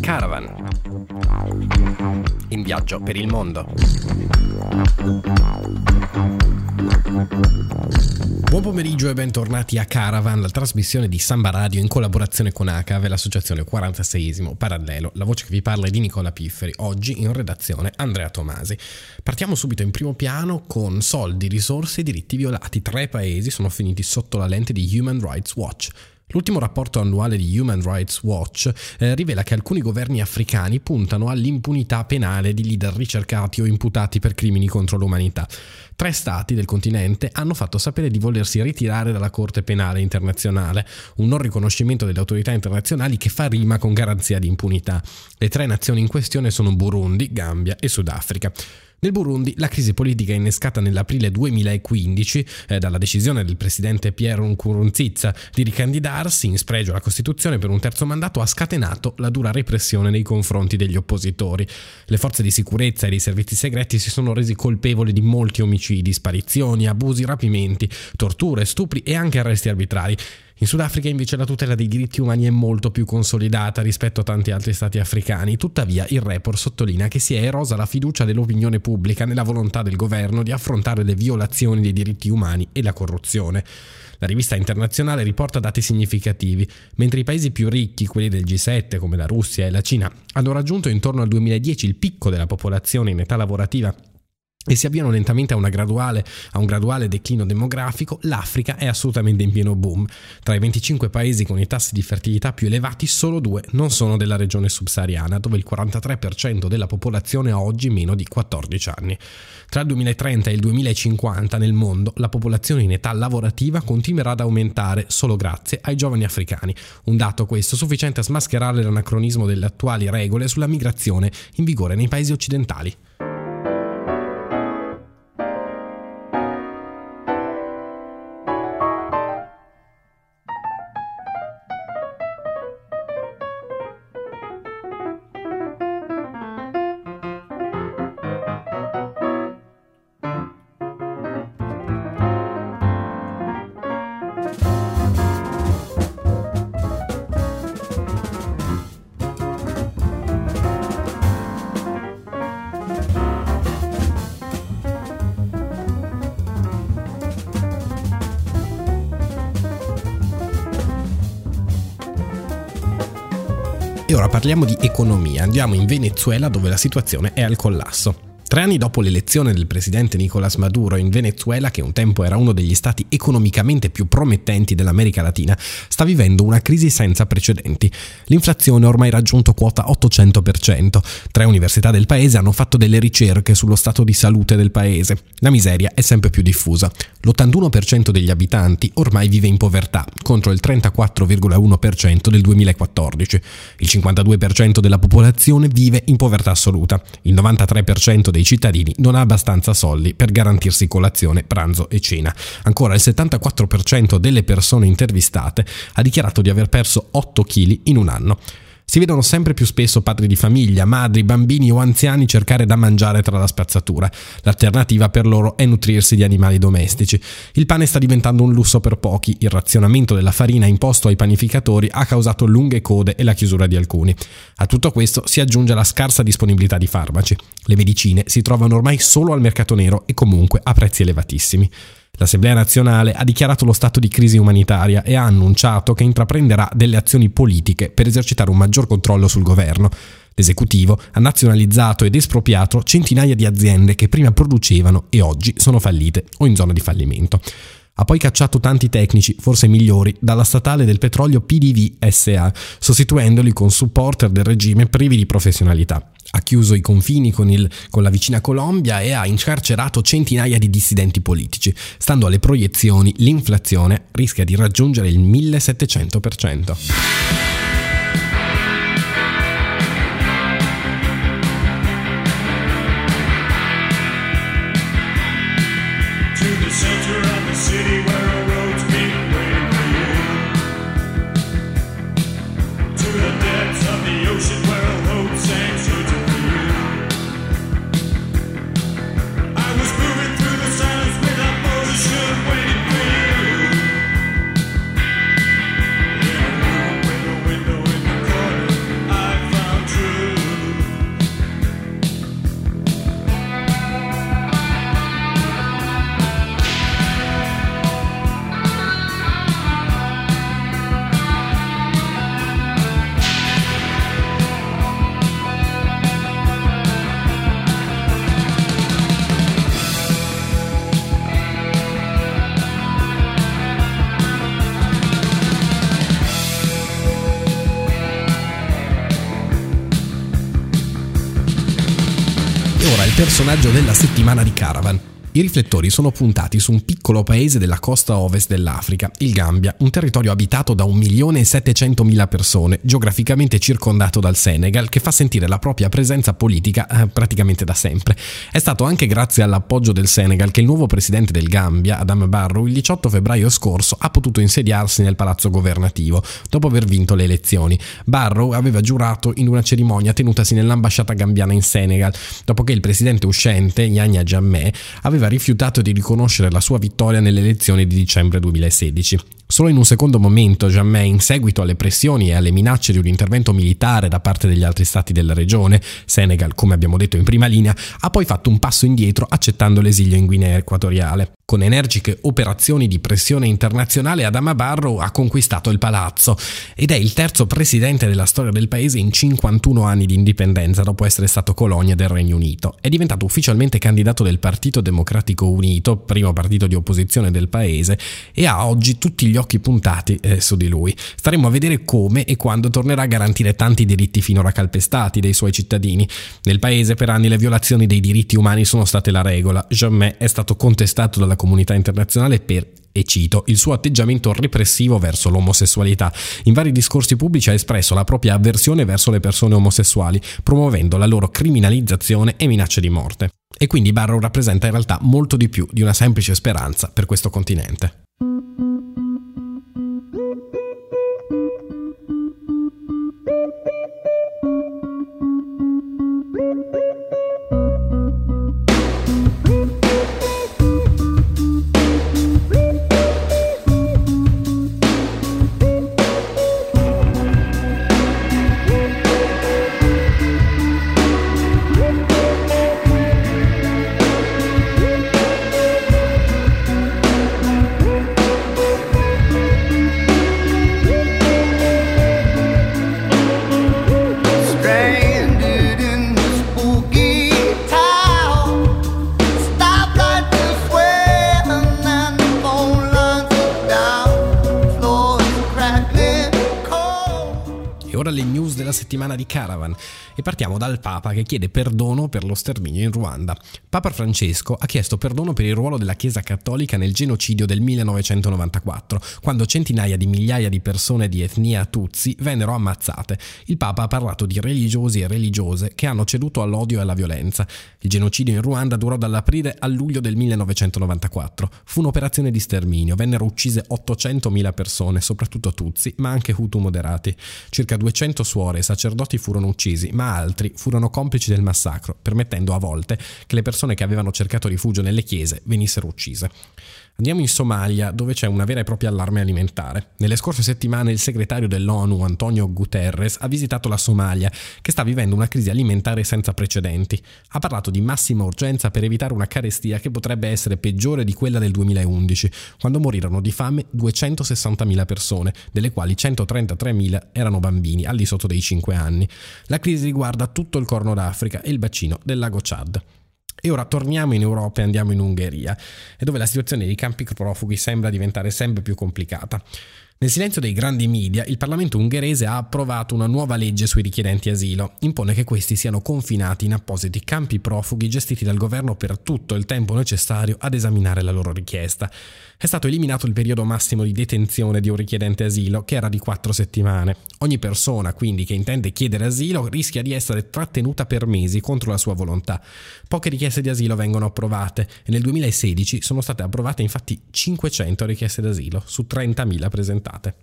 Caravan. In viaggio per il mondo. Buon pomeriggio e bentornati a Caravan, la trasmissione di Samba Radio in collaborazione con ACAV, l'associazione 46 Parallelo. La voce che vi parla è di Nicola Pifferi, oggi in redazione Andrea Tomasi. Partiamo subito in primo piano con soldi, risorse e diritti violati. Tre paesi sono finiti sotto la lente di Human Rights Watch. L'ultimo rapporto annuale di Human Rights Watch eh, rivela che alcuni governi africani puntano all'impunità penale di leader ricercati o imputati per crimini contro l'umanità. Tre stati del continente hanno fatto sapere di volersi ritirare dalla Corte Penale Internazionale, un non riconoscimento delle autorità internazionali che fa rima con garanzia di impunità. Le tre nazioni in questione sono Burundi, Gambia e Sudafrica. Nel Burundi la crisi politica innescata nell'aprile 2015 eh, dalla decisione del presidente Pierre Nkurunziza di ricandidarsi in spregio alla Costituzione per un terzo mandato ha scatenato la dura repressione nei confronti degli oppositori. Le forze di sicurezza e dei servizi segreti si sono resi colpevoli di molti omicidi, sparizioni, abusi, rapimenti, torture, stupri e anche arresti arbitrari. In Sudafrica invece la tutela dei diritti umani è molto più consolidata rispetto a tanti altri stati africani, tuttavia il report sottolinea che si è erosa la fiducia dell'opinione pubblica nella volontà del governo di affrontare le violazioni dei diritti umani e la corruzione. La rivista internazionale riporta dati significativi, mentre i paesi più ricchi, quelli del G7 come la Russia e la Cina, hanno raggiunto intorno al 2010 il picco della popolazione in età lavorativa e si avviano lentamente a, graduale, a, un graduale declino demografico, l'Africa è assolutamente in pieno boom. Tra i 25 paesi con i tassi di fertilità più elevati, solo due non sono della regione subsahariana, dove il 43% della popolazione ha oggi meno di 14 anni. Tra il 2030 e il 2050 nel mondo la popolazione in età lavorativa continuerà ad aumentare solo grazie ai giovani africani, un dato questo sufficiente a smascherare l'anacronismo delle attuali regole sulla migrazione in vigore nei paesi occidentali. E ora parliamo di economia, andiamo in Venezuela dove la situazione è al collasso. Tre anni dopo l'elezione del presidente Nicolás Maduro in Venezuela, che un tempo era uno degli stati economicamente più promettenti dell'America Latina, sta vivendo una crisi senza precedenti. L'inflazione ha ormai raggiunto quota 800%. Tre università del paese hanno fatto delle ricerche sullo stato di salute del paese. La miseria è sempre più diffusa. L'81% degli abitanti ormai vive in povertà, contro il 34,1% del 2014. Il 52% della popolazione vive in povertà assoluta. Il 93% dei dei cittadini non ha abbastanza soldi per garantirsi colazione, pranzo e cena. Ancora il 74% delle persone intervistate ha dichiarato di aver perso 8 kg in un anno. Si vedono sempre più spesso padri di famiglia, madri, bambini o anziani cercare da mangiare tra la spazzatura. L'alternativa per loro è nutrirsi di animali domestici. Il pane sta diventando un lusso per pochi, il razionamento della farina imposto ai panificatori ha causato lunghe code e la chiusura di alcuni. A tutto questo si aggiunge la scarsa disponibilità di farmaci. Le medicine si trovano ormai solo al mercato nero e comunque a prezzi elevatissimi. L'Assemblea nazionale ha dichiarato lo stato di crisi umanitaria e ha annunciato che intraprenderà delle azioni politiche per esercitare un maggior controllo sul governo. L'esecutivo ha nazionalizzato ed espropriato centinaia di aziende che prima producevano e oggi sono fallite o in zona di fallimento. Ha poi cacciato tanti tecnici, forse migliori, dalla statale del petrolio PDV SA, sostituendoli con supporter del regime privi di professionalità ha chiuso i confini con, il, con, la vicina Colombia e ha incarcerato centinaia di dissidenti politici. Stando alle proiezioni, l'inflazione rischia di raggiungere il 1700%. Personaggio della settimana di Caravan. I riflettori sono puntati su un piccolo paese della costa ovest dell'Africa, il Gambia, un territorio abitato da 1.700.000 persone, geograficamente circondato dal Senegal, che fa sentire la propria presenza politica eh, praticamente da sempre. È stato anche grazie all'appoggio del Senegal che il nuovo presidente del Gambia, Adam Barrow, il 18 febbraio scorso ha potuto insediarsi nel palazzo governativo, dopo aver vinto le elezioni. Barrow aveva giurato in una cerimonia tenutasi nell'ambasciata gambiana in Senegal, dopo che il presidente uscente, Yanya Jammeh, aveva aveva rifiutato di riconoscere la sua vittoria nelle elezioni di dicembre 2016. Solo in un secondo momento Jammeh, in seguito alle pressioni e alle minacce di un intervento militare da parte degli altri stati della regione, Senegal, come abbiamo detto in prima linea, ha poi fatto un passo indietro accettando l'esilio in Guinea Equatoriale. Con energiche operazioni di pressione internazionale, Adama Barrow ha conquistato il palazzo ed è il terzo presidente della storia del paese in 51 anni di indipendenza dopo essere stato colonia del Regno Unito. È diventato ufficialmente candidato del Partito Democratico Unito, primo partito di opposizione del paese, e ha oggi tutti gli occhi puntati eh, su di lui. Staremo a vedere come e quando tornerà a garantire tanti diritti finora calpestati dei suoi cittadini. Nel paese per anni le violazioni dei diritti umani sono state la regola. Jamais è stato contestato dalla comunità internazionale per e cito, il suo atteggiamento repressivo verso l'omosessualità. In vari discorsi pubblici ha espresso la propria avversione verso le persone omosessuali, promuovendo la loro criminalizzazione e minacce di morte. E quindi Barrow rappresenta in realtà molto di più di una semplice speranza per questo continente. Settimana di Caravan e partiamo dal Papa che chiede perdono per lo sterminio in Ruanda. Papa Francesco ha chiesto perdono per il ruolo della Chiesa Cattolica nel genocidio del 1994, quando centinaia di migliaia di persone di etnia Tutsi vennero ammazzate. Il Papa ha parlato di religiosi e religiose che hanno ceduto all'odio e alla violenza. Il genocidio in Ruanda durò dall'aprile al luglio del 1994. Fu un'operazione di sterminio, vennero uccise 800.000 persone, soprattutto Tutsi, ma anche Hutu moderati. Circa 200 suore e sacerdoti furono uccisi, ma altri furono complici del massacro, permettendo a volte che le persone che avevano cercato rifugio nelle chiese venissero uccise. Andiamo in Somalia, dove c'è una vera e propria allarme alimentare. Nelle scorse settimane il segretario dell'ONU, Antonio Guterres, ha visitato la Somalia, che sta vivendo una crisi alimentare senza precedenti. Ha parlato di massima urgenza per evitare una carestia che potrebbe essere peggiore di quella del 2011, quando morirono di fame 260.000 persone, delle quali 133.000 erano bambini al di sotto dei 5 anni. La crisi riguarda tutto il Corno d'Africa e il bacino del lago Chad. E ora torniamo in Europa e andiamo in Ungheria, dove la situazione dei campi profughi sembra diventare sempre più complicata. Nel silenzio dei grandi media, il Parlamento ungherese ha approvato una nuova legge sui richiedenti asilo. Impone che questi siano confinati in appositi campi profughi gestiti dal governo per tutto il tempo necessario ad esaminare la loro richiesta. È stato eliminato il periodo massimo di detenzione di un richiedente asilo, che era di quattro settimane. Ogni persona, quindi, che intende chiedere asilo rischia di essere trattenuta per mesi contro la sua volontà. Poche richieste di asilo vengono approvate e nel 2016 sono state approvate infatti 500 richieste d'asilo su 30.000 presentate.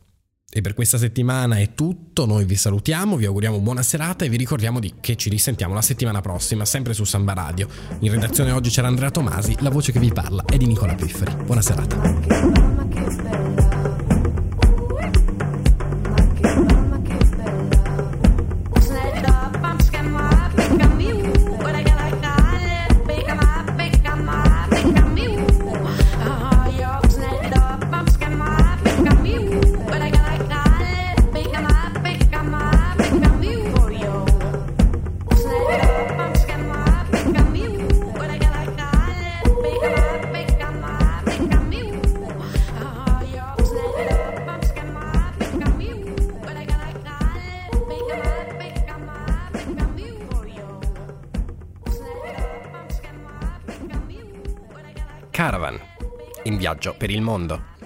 E per questa settimana è tutto, noi vi salutiamo, vi auguriamo buona serata e vi ricordiamo di che ci risentiamo la settimana prossima, sempre su Samba Radio. In redazione oggi c'era Andrea Tomasi, la voce che vi parla è di Nicola Pifferi. Buona serata. Viaggio per il mondo.